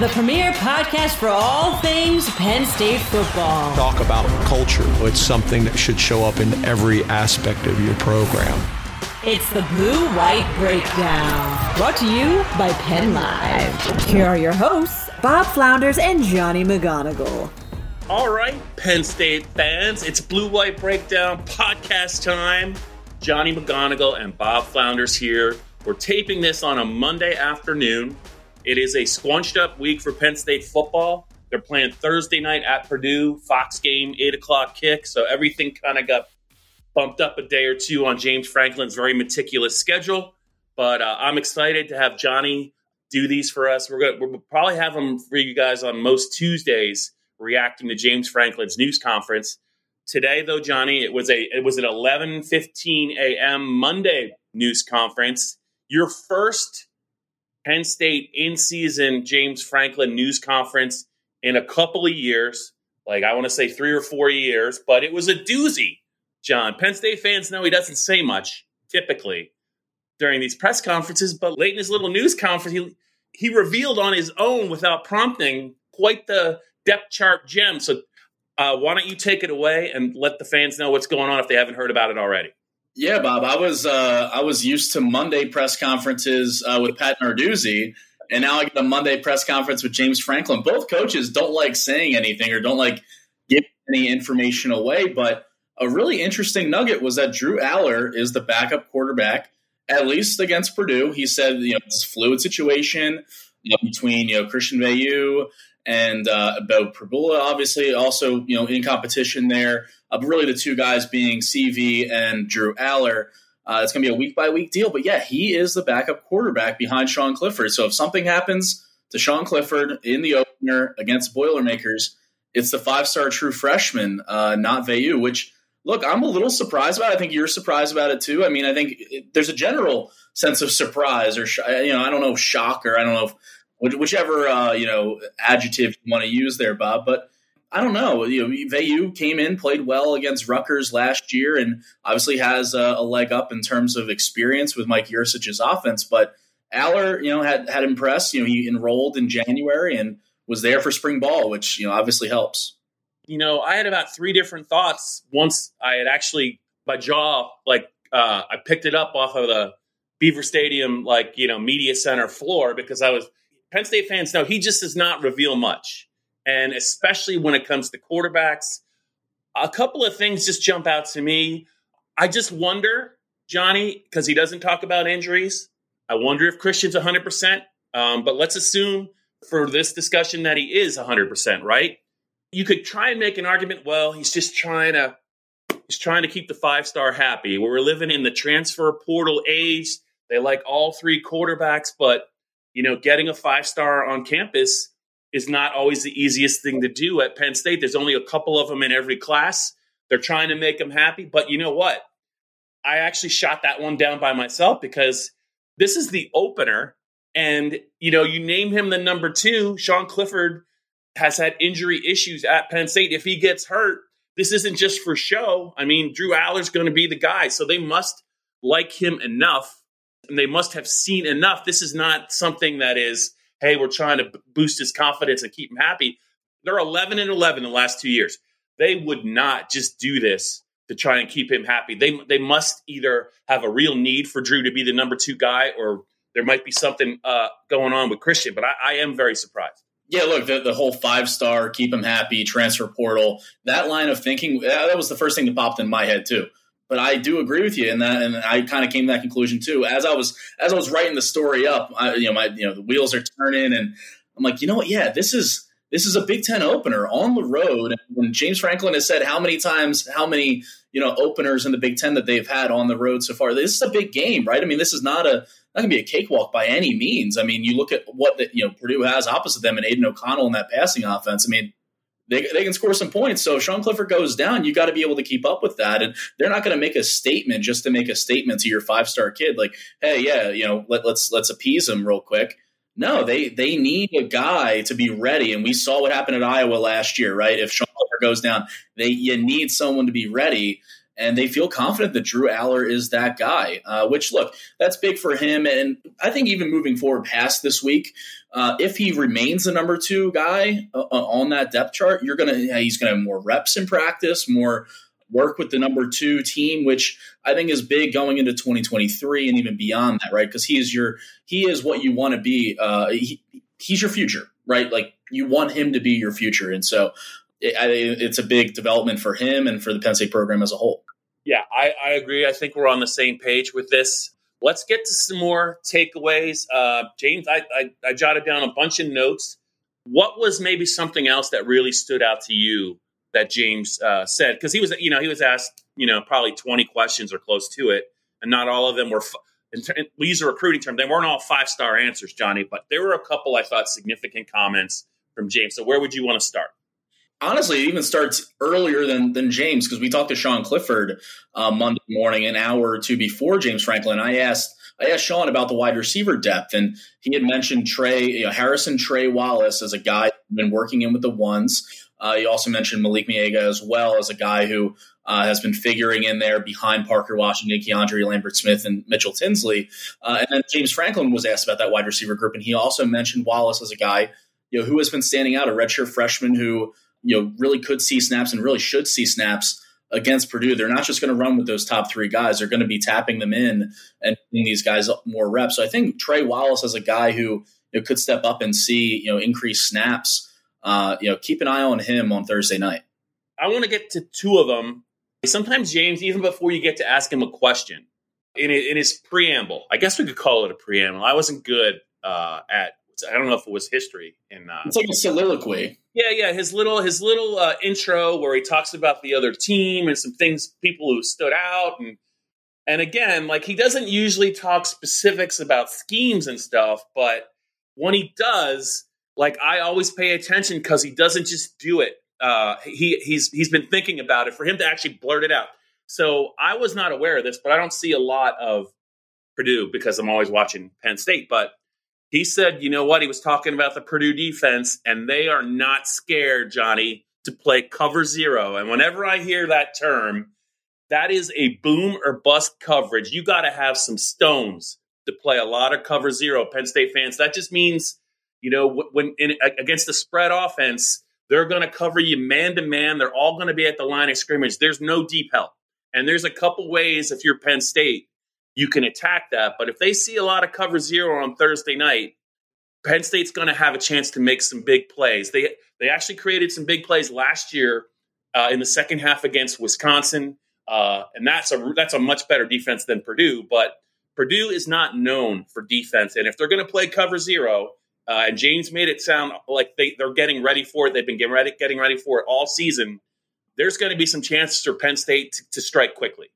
the premier podcast for all things Penn State football. Talk about culture. It's something that should show up in every aspect of your program. It's the Blue White Breakdown, brought to you by Penn Live. Here are your hosts, Bob Flounders and Johnny McGonigal. All right, Penn State fans, it's Blue White Breakdown podcast time. Johnny McGonigal and Bob Flounders here. We're taping this on a Monday afternoon. It is a squunched up week for Penn State football. They're playing Thursday night at Purdue, Fox game, 8 o'clock kick. So everything kind of got bumped up a day or two on James Franklin's very meticulous schedule. But uh, I'm excited to have Johnny do these for us. We're going to we'll probably have them for you guys on most Tuesdays reacting to James Franklin's news conference. Today, though, Johnny, it was a it was an 11:15 a.m. Monday news conference. Your first Penn State in season James Franklin news conference in a couple of years. Like I want to say three or four years, but it was a doozy, John. Penn State fans know he doesn't say much typically during these press conferences, but late in his little news conference, he, he revealed on his own without prompting quite the depth chart gem. So uh, why don't you take it away and let the fans know what's going on if they haven't heard about it already? Yeah, Bob. I was uh, I was used to Monday press conferences uh, with Pat Narduzzi, and now I get a Monday press conference with James Franklin. Both coaches don't like saying anything or don't like giving any information away. But a really interesting nugget was that Drew Allar is the backup quarterback, at least against Purdue. He said, you know, it's fluid situation between you know Christian Veilleux and uh, Beau Pribula, obviously, also you know in competition there. Uh, really, the two guys being CV and Drew Allar. Uh, it's going to be a week by week deal, but yeah, he is the backup quarterback behind Sean Clifford. So if something happens to Sean Clifford in the opener against Boilermakers, it's the five star true freshman, uh, not Veilleux. Which look, I'm a little surprised about. It. I think you're surprised about it too. I mean, I think it, there's a general sense of surprise or you know, I don't know, shock or I don't know if whichever uh, you know adjective you want to use there, Bob. But I don't know. You know, Veilleux came in, played well against Rutgers last year, and obviously has a, a leg up in terms of experience with Mike Yurcich's offense. But Allar, you know, had had impressed. You know, he enrolled in January and was there for spring ball, which you know obviously helps. You know, I had about three different thoughts once I had actually my jaw like uh, I picked it up off of the Beaver Stadium like you know media center floor because I was Penn State fans know he just does not reveal much. And especially when it comes to quarterbacks, a couple of things just jump out to me. I just wonder, Johnny, because he doesn't talk about injuries. I wonder if Christian's 100%. Um, but let's assume for this discussion that he is 100%, right? You could try and make an argument, well, he's just trying to he's trying to keep the five star happy. We're living in the transfer portal age. They like all three quarterbacks, but you know, getting a five star on campus is not always the easiest thing to do at Penn State. There's only a couple of them in every class. They're trying to make them happy. But you know what? I actually shot that one down by myself because this is the opener. And, you know, you name him the number two. Sean Clifford has had injury issues at Penn State. If he gets hurt, this isn't just for show. I mean, Drew Allar's going to be the guy. So they must like him enough and they must have seen enough. This is not something that is, hey, we're trying to boost his confidence and keep him happy. They're 11 and 11 the last two years. They would not just do this to try and keep him happy. They they must either have a real need for Drew to be the number two guy, or there might be something uh, going on with Christian. But I, I am very surprised. Yeah, look, the, the whole five star, keep him happy, transfer portal, that line of thinking, that was the first thing that popped in my head too but I do agree with you in that, and I kind of came to that conclusion too. As I was as I was writing the story up, I, you know, my you know the wheels are turning, and I'm like, you know what? Yeah, this is this is a Big Ten opener on the road. And James Franklin has said how many times, how many you know openers in the Big Ten that they've had on the road so far. This is a big game, right? I mean, this is not a not going to be a cakewalk by any means. I mean, you look at what the, you know Purdue has opposite them and Aidan O'Connell in that passing offense. I mean, they, they can score some points. So if Sean Clifford goes down, you got to be able to keep up with that. And they're not going to make a statement just to make a statement to your five star kid, like, hey, yeah, you know, let, let's let's appease him real quick. No, they they need a guy to be ready, and we saw what happened at Iowa last year, right? If Sean Clifford goes down, they you need someone to be ready and they feel confident that Drew Allar is that guy. Uh, which look, that's big for him, and I think even moving forward past this week, uh, if he remains the number two guy uh, uh on that depth chart, you're gonna he's gonna have more reps in practice, more work with the number two team, which I think is big going into 2023 and even beyond that, right? Because he is your he is what you want to be. Uh, he, he's your future, right? Like you want him to be your future, and so it, it's a big development for him and for the Penn State program as a whole. Yeah, I, I agree. I think we're on the same page with this. Let's get to some more takeaways. Uh, James, I, I, I jotted down a bunch of notes. What was maybe something else that really stood out to you that James uh, said? Because he was, you know, he was asked, you know, probably twenty questions or close to it, and not all of them were. we use a recruiting term; they weren't all five star answers, Johnny. But there were a couple I thought significant comments from James. So where would you want to start? Honestly, it even starts earlier than than James because we talked to Sean Clifford uh, Monday morning, an hour or two before James Franklin. I asked I asked Sean about the wide receiver depth, and he had mentioned Tre you know, Harrison Tre Wallace as a guy been working in with the ones. Uh, he also mentioned Malick Meiga as well as a guy who uh, has been figuring in there behind Parker Washington, Keandre Lambert Smith, and Mitchell Tinsley. Uh, and then James Franklin was asked about that wide receiver group, and he also mentioned Wallace as a guy you know who has been standing out, a redshirt freshman who you know really could see snaps and really should see snaps against Purdue. They're not just going to run with those top three guys. They're going to be tapping them in and giving these guys more reps. So I think Tre Wallace as a guy who you know, could step up and see you know increased snaps. Uh, you know, keep an eye on him on Thursday night. I want to get to two of them. Sometimes James, even before you get to ask him a question, in, in his preamble, I guess we could call it a preamble. I wasn't good uh, at I don't know if it was history. In uh, it's like a soliloquy. Yeah, yeah. His little his little uh, intro where he talks about the other team and some things, people who stood out, and and again, like he doesn't usually talk specifics about schemes and stuff, but when he does, like I always pay attention because he doesn't just do it. Uh, he he's he's been thinking about it for him to actually blurt it out. So I was not aware of this, but I don't see a lot of Purdue because I'm always watching Penn State. But he said, you know what? He was talking about the Purdue defense, and they are not scared, Johnny, to play cover zero. And whenever I hear that term, that is a boom or bust coverage. You got to have some stones to play a lot of cover zero, Penn State fans. That just means, you know, when in, against the spread offense, they're going to cover you man to man. They're all going to be at the line of scrimmage. There's no deep help. And there's a couple ways if you're Penn State you can attack that. But if they see a lot of cover zero on Thursday night, Penn State's going to have a chance to make some big plays. They they actually created some big plays last year uh, in the second half against Wisconsin, uh, and that's a that's a much better defense than Purdue. But Purdue is not known for defense, and if they're going to play cover zero, uh, and James made it sound like they they're getting ready for it. They've been getting ready getting ready for it all season. There's going to be some chances for Penn State to, to strike quickly.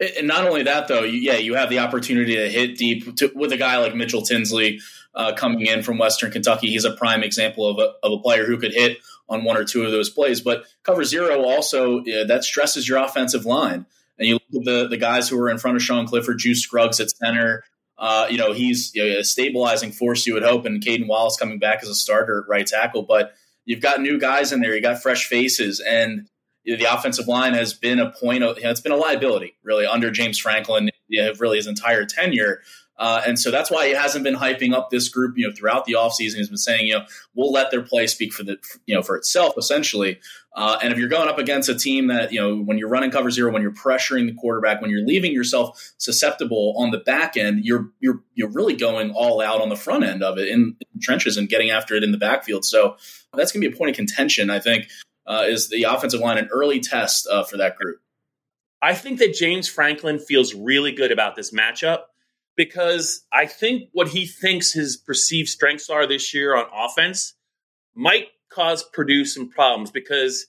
And not only that, though, you, yeah, you have the opportunity to hit deep to, with a guy like Mitchell Tinsley uh, coming in from Western Kentucky. He's a prime example of a, of a player who could hit on one or two of those plays. But cover zero also yeah, that stresses your offensive line. And you look at the the guys who are in front of Sean Clifford, Juice Scruggs at center. Uh, you know he's you know, a stabilizing force. You would hope, and Caedan Wallace coming back as a starter at right tackle. But you've got new guys in there. You got fresh faces, and the offensive line has been a point of, you know, it's been a liability really under James Franklin, you know, really his entire tenure. Uh, and so that's why he hasn't been hyping up this group, you know, throughout the offseason. He's been saying, you know, we'll let their play speak for the, you know, for itself, essentially. Uh, and if you're going up against a team that, you know, when you're running cover zero, when you're pressuring the quarterback, when you're leaving yourself susceptible on the back end, you're you're you're really going all out on the front end of it in, in trenches and getting after it in the backfield. So that's going to be a point of contention, I think, uh, is the offensive line an early test uh, for that group? I think that James Franklin feels really good about this matchup because I think what he thinks his perceived strengths are this year on offense might cause Purdue some problems because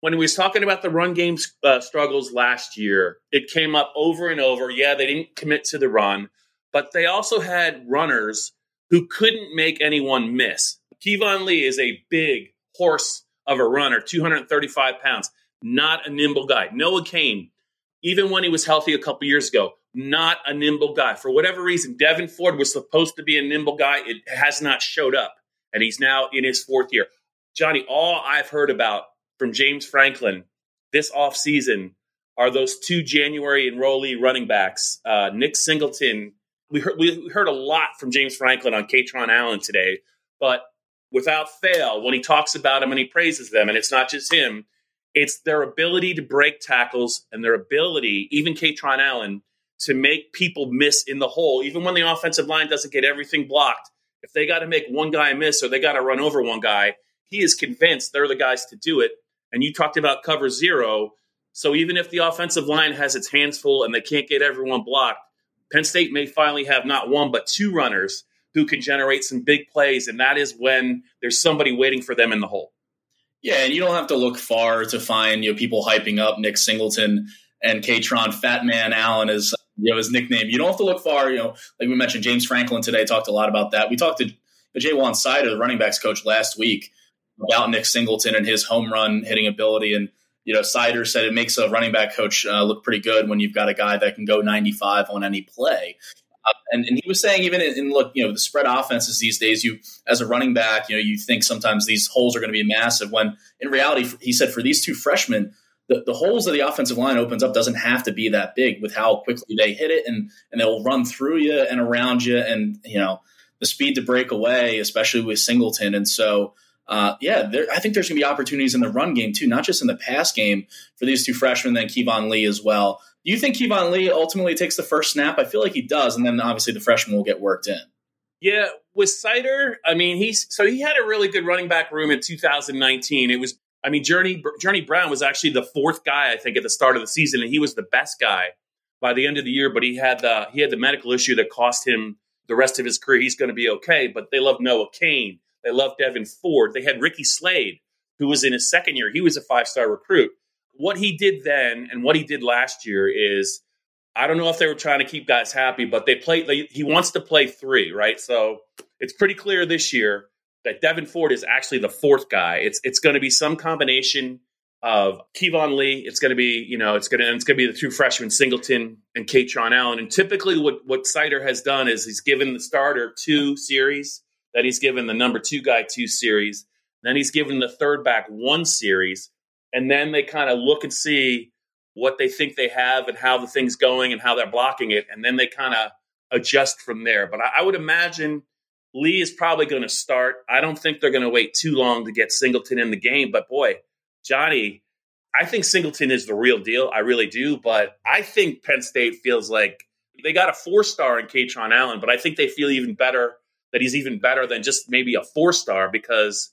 when he was talking about the run game uh, struggles last year, it came up over and over. Yeah, they didn't commit to the run, but they also had runners who couldn't make anyone miss. Keyvone Lee is a big horse of a runner, 235 pounds, not a nimble guy. Noah Cain, even when he was healthy a couple years ago, not a nimble guy. For whatever reason, Devyn Ford was supposed to be a nimble guy. It has not showed up, and he's now in his fourth year. Johnny, all I've heard about from James Franklin this offseason are those two January enrollee running backs, uh, Nick Singleton. We heard, we heard a lot from James Franklin on Kaytron Allen today, but without fail, when he talks about them and he praises them, and it's not just him, it's their ability to break tackles and their ability, even Kaytron Allen, to make people miss in the hole, even when the offensive line doesn't get everything blocked. If they got to make one guy miss or they got to run over one guy, he is convinced they're the guys to do it. And you talked about cover zero. So even if the offensive line has its hands full and they can't get everyone blocked, Penn State may finally have not one, but two runners who can generate some big plays. And that is when there's somebody waiting for them in the hole. Yeah, and you don't have to look far to find you know people hyping up Nick Singleton and Kaytron Fat Man Allen is you know his nickname. You don't have to look far. You know, like we mentioned, James Franklin today talked a lot about that. We talked to Ja'Juan Seider, the running backs coach, last week about Nick Singleton and his home run hitting ability. And, you know, Seider said it makes a running back coach uh, look pretty good when you've got a guy that can go 95 on any play. Uh, and, and, he was saying, even in, in, look, you know, the spread offenses these days, you as a running back, you know, you think sometimes these holes are going to be massive. When in reality, he said for these two freshmen, the, the holes that the offensive line opens up doesn't have to be that big with how quickly they hit it, and and they'll run through you and around you, and you know the speed to break away, especially with Singleton. And so uh, yeah, there, I think there's going to be opportunities in the run game too, not just in the pass game for these two freshmen, then Keyvone Lee as well. Do you think Keyvone Lee ultimately takes the first snap? I feel like he does, and then obviously the freshman will get worked in. Yeah, with Seider, I mean, he's so he had a really good running back room in 2019. It was, I mean, Journey Journey Brown was actually the fourth guy I think at the start of the season, and he was the best guy by the end of the year. But he had the he had the medical issue that cost him the rest of his career. He's going to be okay, but they love Noah Cain. They loved Devyn Ford. They had Ricky Slade, who was in his second year. He was a five star recruit. What he did then and what he did last year is I don't know if they were trying to keep guys happy, but they play. They, he wants to play three, right? So it's pretty clear this year that Devyn Ford is actually the fourth guy. It's it's going to be some combination of Keyvone Lee. It's going to be you know it's going to it's going to be the two freshmen Singleton and Kaytron Allen. And typically, what what Seider has done is he's given the starter two series that he's given the number two guy two series. Then he's given the third back one series. And then they kind of look and see what they think they have and how the thing's going and how they're blocking it. And then they kind of adjust from there. But I, I would imagine Lee is probably going to start. I don't think they're going to wait too long to get Singleton in the game. But boy, Johnny, I think Singleton is the real deal. I really do. But I think Penn State feels like they got a four star in Kaytron Allen, but I think they feel even better that he's even better than just maybe a four star because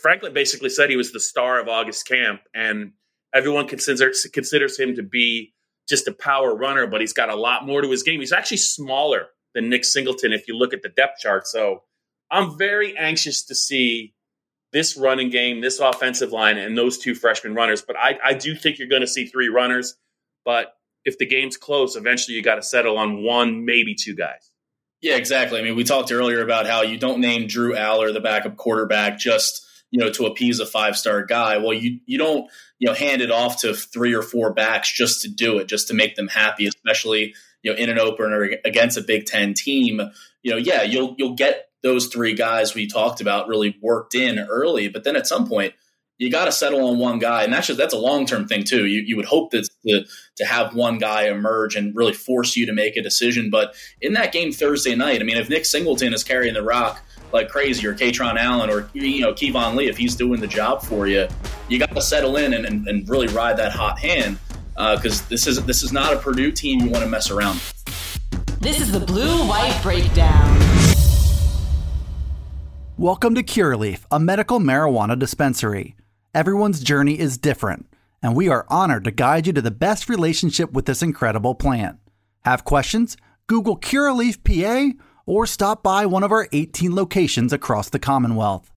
Franklin basically said he was the star of August camp, and everyone considers considers him to be just a power runner, but he's got a lot more to his game. He's actually smaller than Nick Singleton if you look at the depth chart. So I'm very anxious to see this running game, this offensive line, and those two freshman runners. But I, I do think you're going to see three runners. But if the game's close, eventually you got to settle on one, maybe two guys. Yeah, exactly. I mean, we talked earlier about how you don't name Drew Allar, the backup quarterback just you know to appease a five star guy. Well, you you don't you know hand it off to three or four backs just to do it, just to make them happy, especially you know in an opener against a Big Ten team. You know, yeah, you'll you'll get those three guys we talked about really worked in early, but then at some point you got to settle on one guy, and that's just that's a long term thing too. You you would hope that to to have one guy emerge and really force you to make a decision. But in that game Thursday night, I mean, if Nick Singleton is carrying the rock like crazy, or Kaytron Allen, or you know Keyvone Lee, if he's doing the job for you, you got to settle in and, and, and, really ride that hot hand because uh, this is this is not a Purdue team you want to mess around. This is the Blue White Breakdown. Welcome to Curaleaf, a medical marijuana dispensary. Everyone's journey is different, and we are honored to guide you to the best relationship with this incredible plant. Have questions? Google Curaleaf PA or stop by one of our 18 locations across the Commonwealth.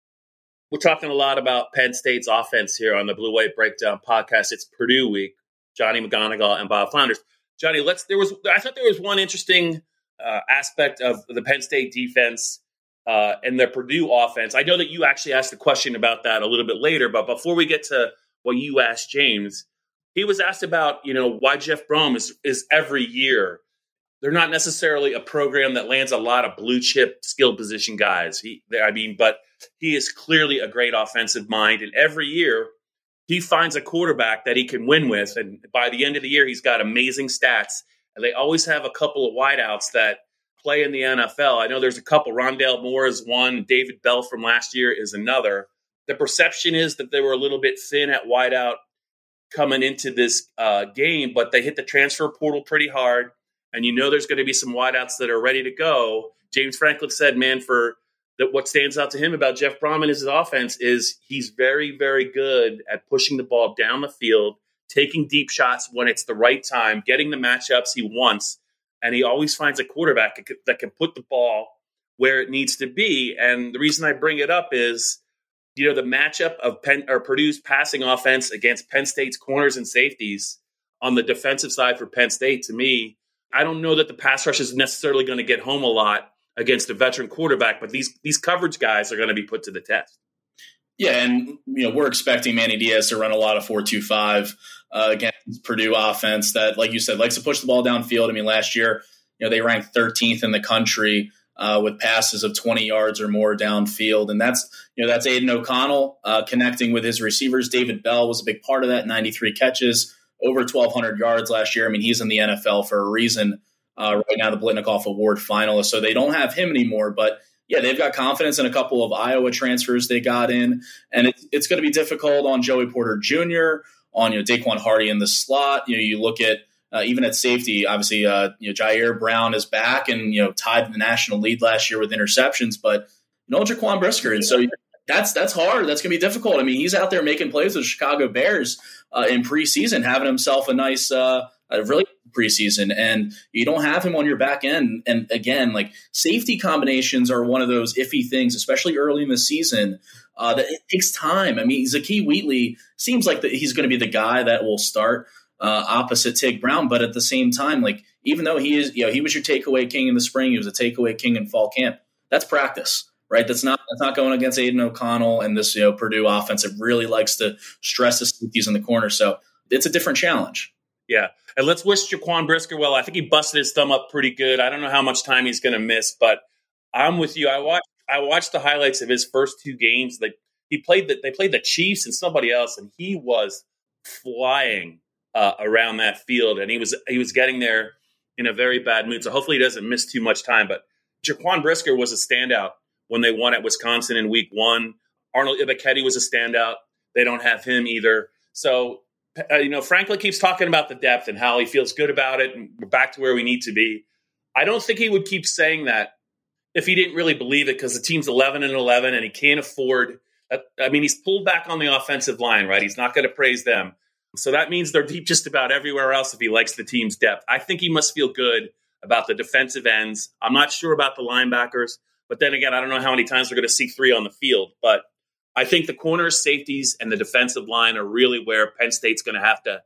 We're talking a lot about Penn State's offense here on the Blue White Breakdown podcast. It's Purdue week. Johnny McGonigal and Bob Flounders. Johnny, let's. There was. I thought there was one interesting uh, aspect of the Penn State defense uh, and the Purdue offense. I know that you actually asked a question about that a little bit later, but before we get to what you asked James, he was asked about you know why Jeff Brohm is is every year. They're not necessarily a program that lands a lot of blue chip skill position guys. He, I mean, but he is clearly a great offensive mind, and every year he finds a quarterback that he can win with, and by the end of the year, he's got amazing stats. And they always have a couple of wideouts that play in the NFL. I know there's a couple. Rondale Moore is one. David Bell from last year is another. The perception is that they were a little bit thin at wideout coming into this uh, game, but they hit the transfer portal pretty hard. And you know there's going to be some wideouts that are ready to go. James Franklin said, man, for that what stands out to him about Jeff Brahman is his offense is he's very, very good at pushing the ball down the field, taking deep shots when it's the right time, getting the matchups he wants, and he always finds a quarterback that can put the ball where it needs to be. And the reason I bring it up is, you know, the matchup of Penn or Purdue's passing offense against Penn State's corners and safeties on the defensive side for Penn State. To me, I don't know that the pass rush is necessarily going to get home a lot against a veteran quarterback, but these these coverage guys are going to be put to the test. Yeah, and you know we're expecting Manny Diaz to run a lot of four two five uh, against Purdue offense that, like you said, likes to push the ball downfield. I mean, last year, you know, they ranked 13th in the country uh, with passes of 20 yards or more downfield, and that's you know that's Aidan O'Connell uh, connecting with his receivers. David Bell was a big part of that. 93 catches, over 1,200 yards last year. I mean, he's in the NFL for a reason. Uh, right now, the Biletnikoff Award finalist, so they don't have him anymore, but yeah, they've got confidence in a couple of Iowa transfers they got in, and it's, it's going to be difficult on Joey Porter Jr on you know Daequan Hardy in the slot. You know, you look at uh, even at safety, obviously, uh, you know, Ji'Ayir Brown is back and you know tied the national lead last year with interceptions, but no Jaquan Brisker, and so that's that's hard. That's gonna be difficult. I mean, he's out there making plays with Chicago Bears uh, in preseason, having himself a nice, uh, a really preseason, and you don't have him on your back end. And again, like safety combinations are one of those iffy things, especially early in the season. Uh, that it takes time. I mean, Zakee Wheatley seems like the, he's going to be the guy that will start uh, opposite Tig Brown, but at the same time, like even though he is, you know, he was your takeaway king in the spring, he was a takeaway king in fall camp. That's practice, right? That's not that's not going against Aidan O'Connell and this you know Purdue offense. It really likes to stress the safeties in the corner, so it's a different challenge. Yeah, and let's wish Jaquan Brisker well. I think he busted his thumb up pretty good. I don't know how much time he's going to miss, but I'm with you. I watched I watched the highlights of his first two games. They he played the, they played the Chiefs and somebody else, and he was flying uh, around that field, and he was he was getting there in a very bad mood. So hopefully he doesn't miss too much time. But Jaquan Brisker was a standout when they won at Wisconsin in Week One. Arnold Ebiketie was a standout. They don't have him either. So uh, you know, Franklin keeps talking about the depth and how he feels good about it, and we're back to where we need to be. I don't think he would keep saying that if he didn't really believe it because the team's 11 and 11 and he can't afford I mean he's pulled back on the offensive line right he's not going to praise them so that means they're deep just about everywhere else if he likes the team's depth I think he must feel good about the defensive ends I'm not sure about the linebackers but then again I don't know how many times we're going to see three on the field but I think the corners safeties and the defensive line are really where Penn State's going to have to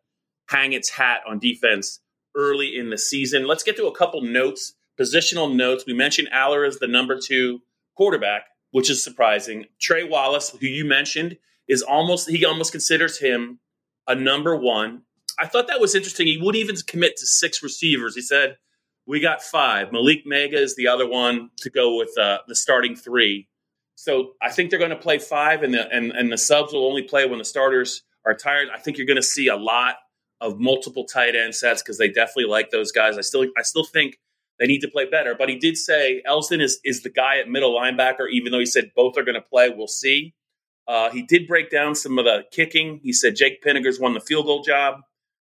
hang its hat on defense early in the season let's get to a couple notes positional notes. We mentioned Allar as the number two quarterback, which is surprising. Tre Wallace, who you mentioned, is almost he almost considers him a number one. I thought that was interesting. He wouldn't even commit to six receivers. He said, "We got five. Malick Meiga is the other one to go with uh, the starting three. So I think they're going to play five, and the and, and the subs will only play when the starters are tired. I think you're going to see a lot of multiple tight end sets because they definitely like those guys. I still I still think they need to play better. But he did say Elsdon is is the guy at middle linebacker, even though he said both are going to play. We'll see. Uh, he did break down some of the kicking. He said Jake Pinegar's won the field goal job.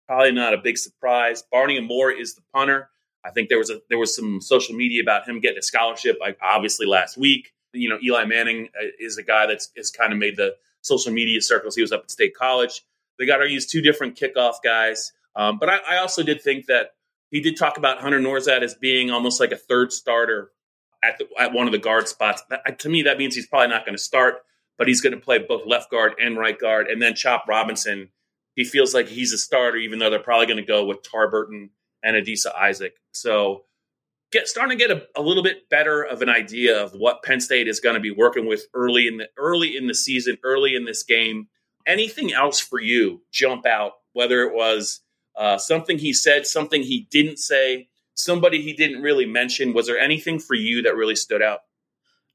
Probably not a big surprise. Barney Amor is the punter. I think there was a there was some social media about him getting a scholarship, like obviously last week. You know, Eli Manning uh, is a guy that's has kind of made the social media circles. He was up at State College. They got to use two different kickoff guys. Um, but I, I also did think that he did talk about Hunter Nourzad as being almost like a third starter at the, at one of the guard spots. That, to me, that means he's probably not going to start, but he's going to play both left guard and right guard. And then Chop Robinson, he feels like he's a starter, even though they're probably going to go with Tarburton and Adisa Isaac. So get starting to get a, a little bit better of an idea of what Penn State is going to be working with early in the early in the season, early in this game. Anything else for you jump out? Whether it was uh, something he said, something he didn't say, somebody he didn't really mention. Was there anything for you that really stood out?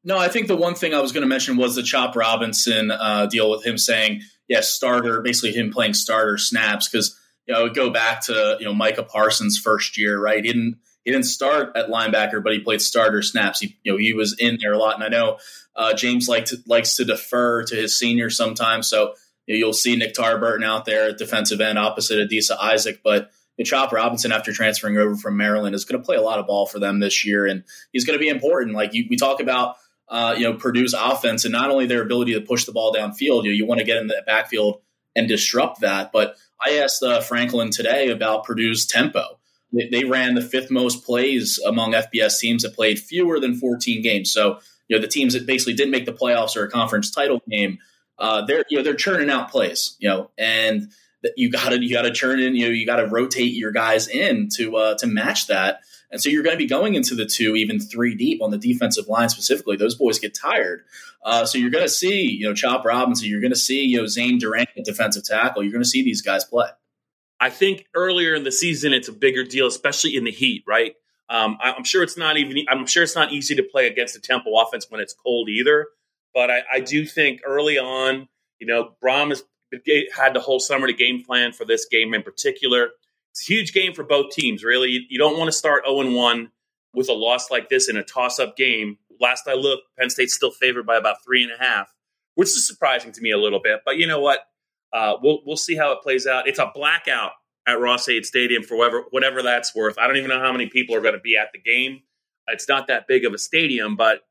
No, I think the one thing I was going to mention was the Chop Robinson uh, deal with him saying, yes, starter, basically him playing starter snaps because you know go back to you know Micah Parsons' first year, right? He didn't he didn't start at linebacker, but he played starter snaps. He you know he was in there a lot, and I know uh, James likes to, likes to defer to his senior sometimes, so you will see Nick Tarburton out there at defensive end opposite Adisa Isaac, but. Chop Robinson, after transferring over from Maryland, is going to play a lot of ball for them this year, and he's going to be important. Like you, we talk about, uh, you know, Purdue's offense, and not only their ability to push the ball downfield. You, know, you want to get in the backfield and disrupt that. But I asked uh, Franklin today about Purdue's tempo. They, they, ran the fifth most plays among FBS teams that played fewer than 14 games. So, you know, the teams that basically didn't make the playoffs or a conference title game, uh, they're you know they're churning out plays. You know, and you got to you got to churn in. You know, you got to rotate your guys in to uh, to match that. And so you're going to be going into the two, even three deep on the defensive line specifically. Those boys get tired. Uh, so you're going to see, you know, Chop Robinson. You're going to see, you know, Zane Durant at defensive tackle. You're going to see these guys play. I think earlier in the season, it's a bigger deal, especially in the heat, right? Um, I'm sure it's not even. I'm sure it's not easy to play against a tempo offense when it's cold either. But I, I do think early on, you know, Brohm has had the whole summer to game plan for this game in particular. It's a huge game for both teams, really. You, you don't want to start 0 1 with a loss like this in a toss up game. Last I looked, Penn State's still favored by about three and a half, which is surprising to me a little bit. But you know what? Uh, we'll we'll see how it plays out. It's a blackout at Ross-Ade Stadium for whatever whatever that's worth. I don't even know how many people are going to be at the game. It's not that big of a stadium, but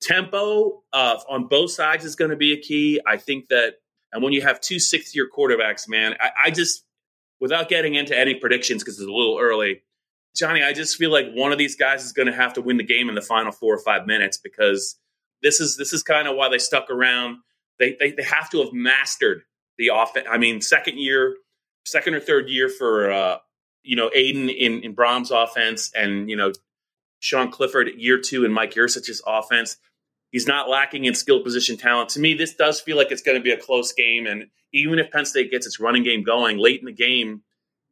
tempo uh, on both sides is going to be a key. I think that, and when you have two sixth year quarterbacks, man, I, I just without getting into any predictions because it's a little early, Johnny, I just feel like one of these guys is going to have to win the game in the final four or five minutes because this is this is kind of why they stuck around. They, they they have to have mastered the offense. I mean, second year, second or third year for uh, you know Aidan in in Brohm's offense, and you know Sean Clifford year two in Mike Yurcich's offense. He's not lacking in skill position talent. To me, this does feel like it's going to be a close game, and even if Penn State gets its running game going late in the game,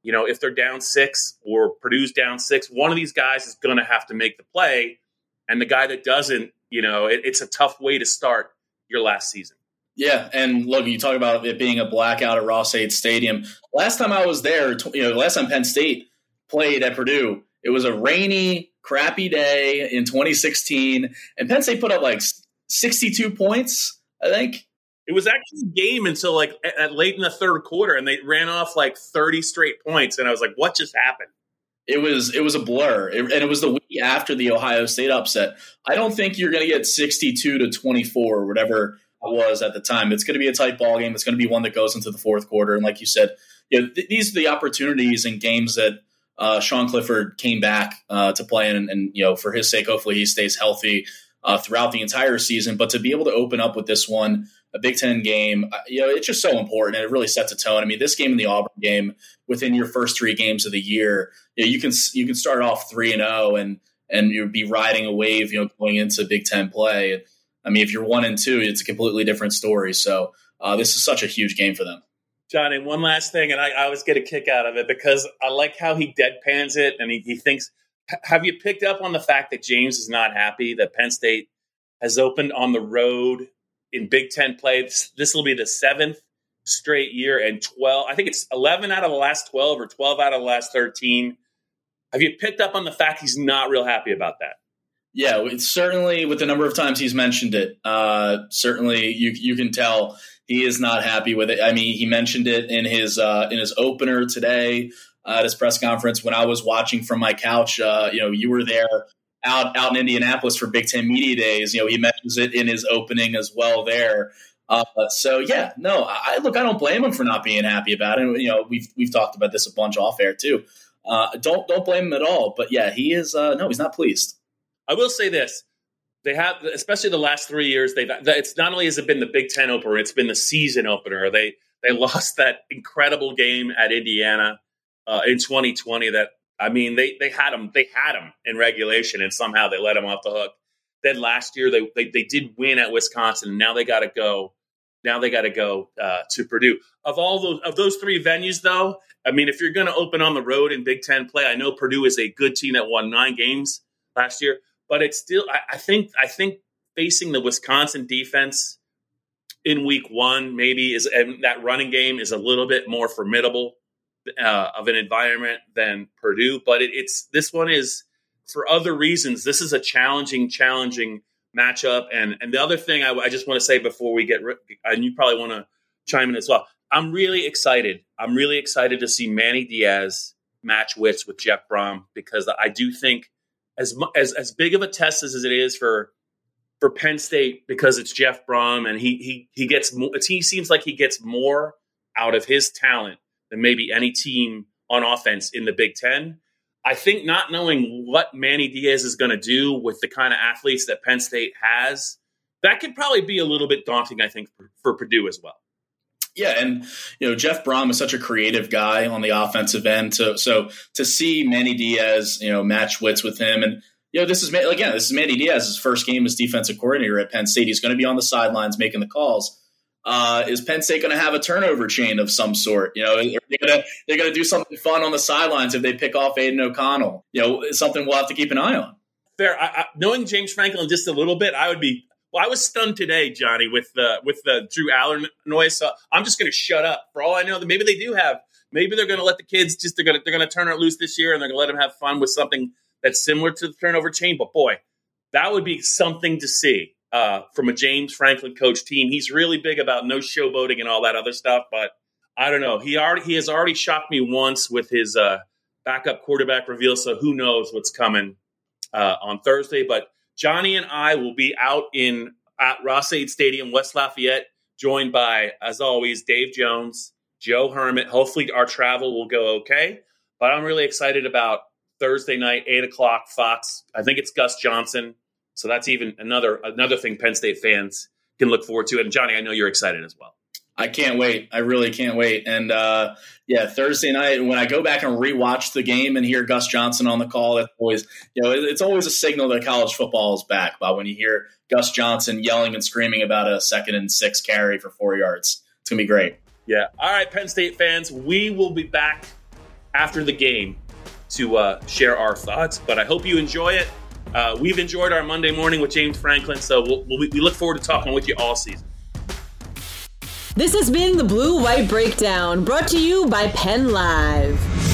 you know, if they're down six or Purdue's down six, one of these guys is going to have to make the play. And the guy that doesn't, you know, it, it's a tough way to start your last season. Yeah, and look, you talk about it being a blackout at Ross-Ade Stadium. Last time I was there, you know, last time Penn State played at Purdue, it was a rainy, crappy day in 2016, and Penn State put up like 62 points, I think. It was actually a game until like at, late in the third quarter, and they ran off like thirty straight points, and I was like, "What just happened?" It was it was a blur, it, and it was the week after the Ohio State upset. I don't think you're going to get sixty-two to twenty-four or whatever it was at the time. It's going to be a tight ball game. It's going to be one that goes into the fourth quarter, and like you said, you know, th- these are the opportunities and games that uh, Sean Clifford came back uh, to play and, and you know, for his sake, hopefully he stays healthy uh, throughout the entire season. But to be able to open up with this one a Big Ten game, uh, you know, it's just so important, and it really sets a tone. I mean, this game and the Auburn game within your first three games of the year, you, know, you can you can start off three and zero, oh and and you'll be riding a wave, you know, going into Big Ten play. I mean, if you're one and two, it's a completely different story. So uh, this is such a huge game for them. Johnny, one last thing, and I, I, always get a kick out of it because I like how he deadpans it, and he, he thinks. Have you picked up on the fact that James is not happy that Penn State has opened on the road in Big Ten play. This will be the seventh straight year and 12. I think it's 11 out of the last 12 or 12 out of the last 13. Have you picked up on the fact he's not real happy about that? Yeah, it's certainly with the number of times he's mentioned it. Uh, certainly, you you can tell he is not happy with it. I mean, he mentioned it in his uh, in his opener today uh, at his press conference when I was watching from my couch. Uh, you know, you were there out out in Indianapolis for Big Ten Media Days. You know, he mentions it in his opening as well there. Uh, so yeah, no, I look, I don't blame him for not being happy about it. You know, we've we've talked about this a bunch off air too. Uh, don't don't blame him at all. But yeah, he is uh, no, he's not pleased. I will say this: they have, especially the last three years. They've it's not only has it been the Big Ten opener, it's been the season opener. They they lost that incredible game at Indiana uh, in 2020 that I mean, they they had them they had them in regulation, and somehow they let them off the hook. Then last year they they, they did win at Wisconsin, and now they got to go. Now they got to go uh, to Purdue. Of all those of those three venues, though, I mean, if you're going to open on the road in Big Ten play, I know Purdue is a good team that won nine games last year, but it's still. I, I think I think facing the Wisconsin defense in week one maybe is and that running game is a little bit more formidable uh, of an environment than Purdue, but it, it's this one is for other reasons. This is a challenging, challenging matchup. And and the other thing I, I just want to say before we get, and you probably want to chime in as well. I'm really excited. I'm really excited to see Manny Diaz match wits with Jeff Brohm because I do think as as as big of a test as it is for for Penn State because it's Jeff Brohm and he he he gets he seems like he gets more out of his talent than maybe any team on offense in the Big Ten. I think not knowing what Manny Diaz is going to do with the kind of athletes that Penn State has, that could probably be a little bit daunting, I think, for, for Purdue as well. Yeah, and you know Jeff Brohm is such a creative guy on the offensive end. So, so to see Manny Diaz, you know, match wits with him, and you know, this is again, this is Manny Diaz's first game as defensive coordinator at Penn State. He's going to be on the sidelines making the calls uh, is Penn State going to have a turnover chain of some sort? You know, they're going to do something fun on the sidelines if they pick off Aidan O'Connell? You know, something we'll have to keep an eye on. Fair. I, I, knowing James Franklin just a little bit, I would be. Well, I was stunned today, Johnny, with the with the Drew Allar noise. So I'm just going to shut up. For all I know, that maybe they do have. Maybe they're going to let the kids just they're going to they're going to turn it loose this year, and they're going to let them have fun with something that's similar to the turnover chain. But boy, that would be something to see uh, from a James Franklin coach team. He's really big about no showboating and all that other stuff. But I don't know. He already he has already shocked me once with his uh, backup quarterback reveal. So who knows what's coming uh, on Thursday? But Johnny and I will be out in at Ross-Ade Stadium, West Lafayette, joined by, as always, Dave Jones, Joe Hermitt. Hopefully, our travel will go okay. But I'm really excited about Thursday night, eight o'clock, Fox. I think it's Gus Johnson so that's even another another thing Penn State fans can look forward to. And Johnny, I know you're excited as well. I can't wait. I really can't wait. And uh, yeah, Thursday night when I go back and rewatch the game and hear Gus Johnson on the call, it's always you know it's always a signal that college football is back. But when you hear Gus Johnson yelling and screaming about a second and six carry for four yards, it's gonna be great. Yeah. All right, Penn State fans, we will be back after the game to uh, share our thoughts. But I hope you enjoy it. Uh, we've enjoyed our Monday morning with James Franklin, so we'll, we'll, we look forward to talking with you all season. This has been the Blue White Breakdown, brought to you by Penn Live.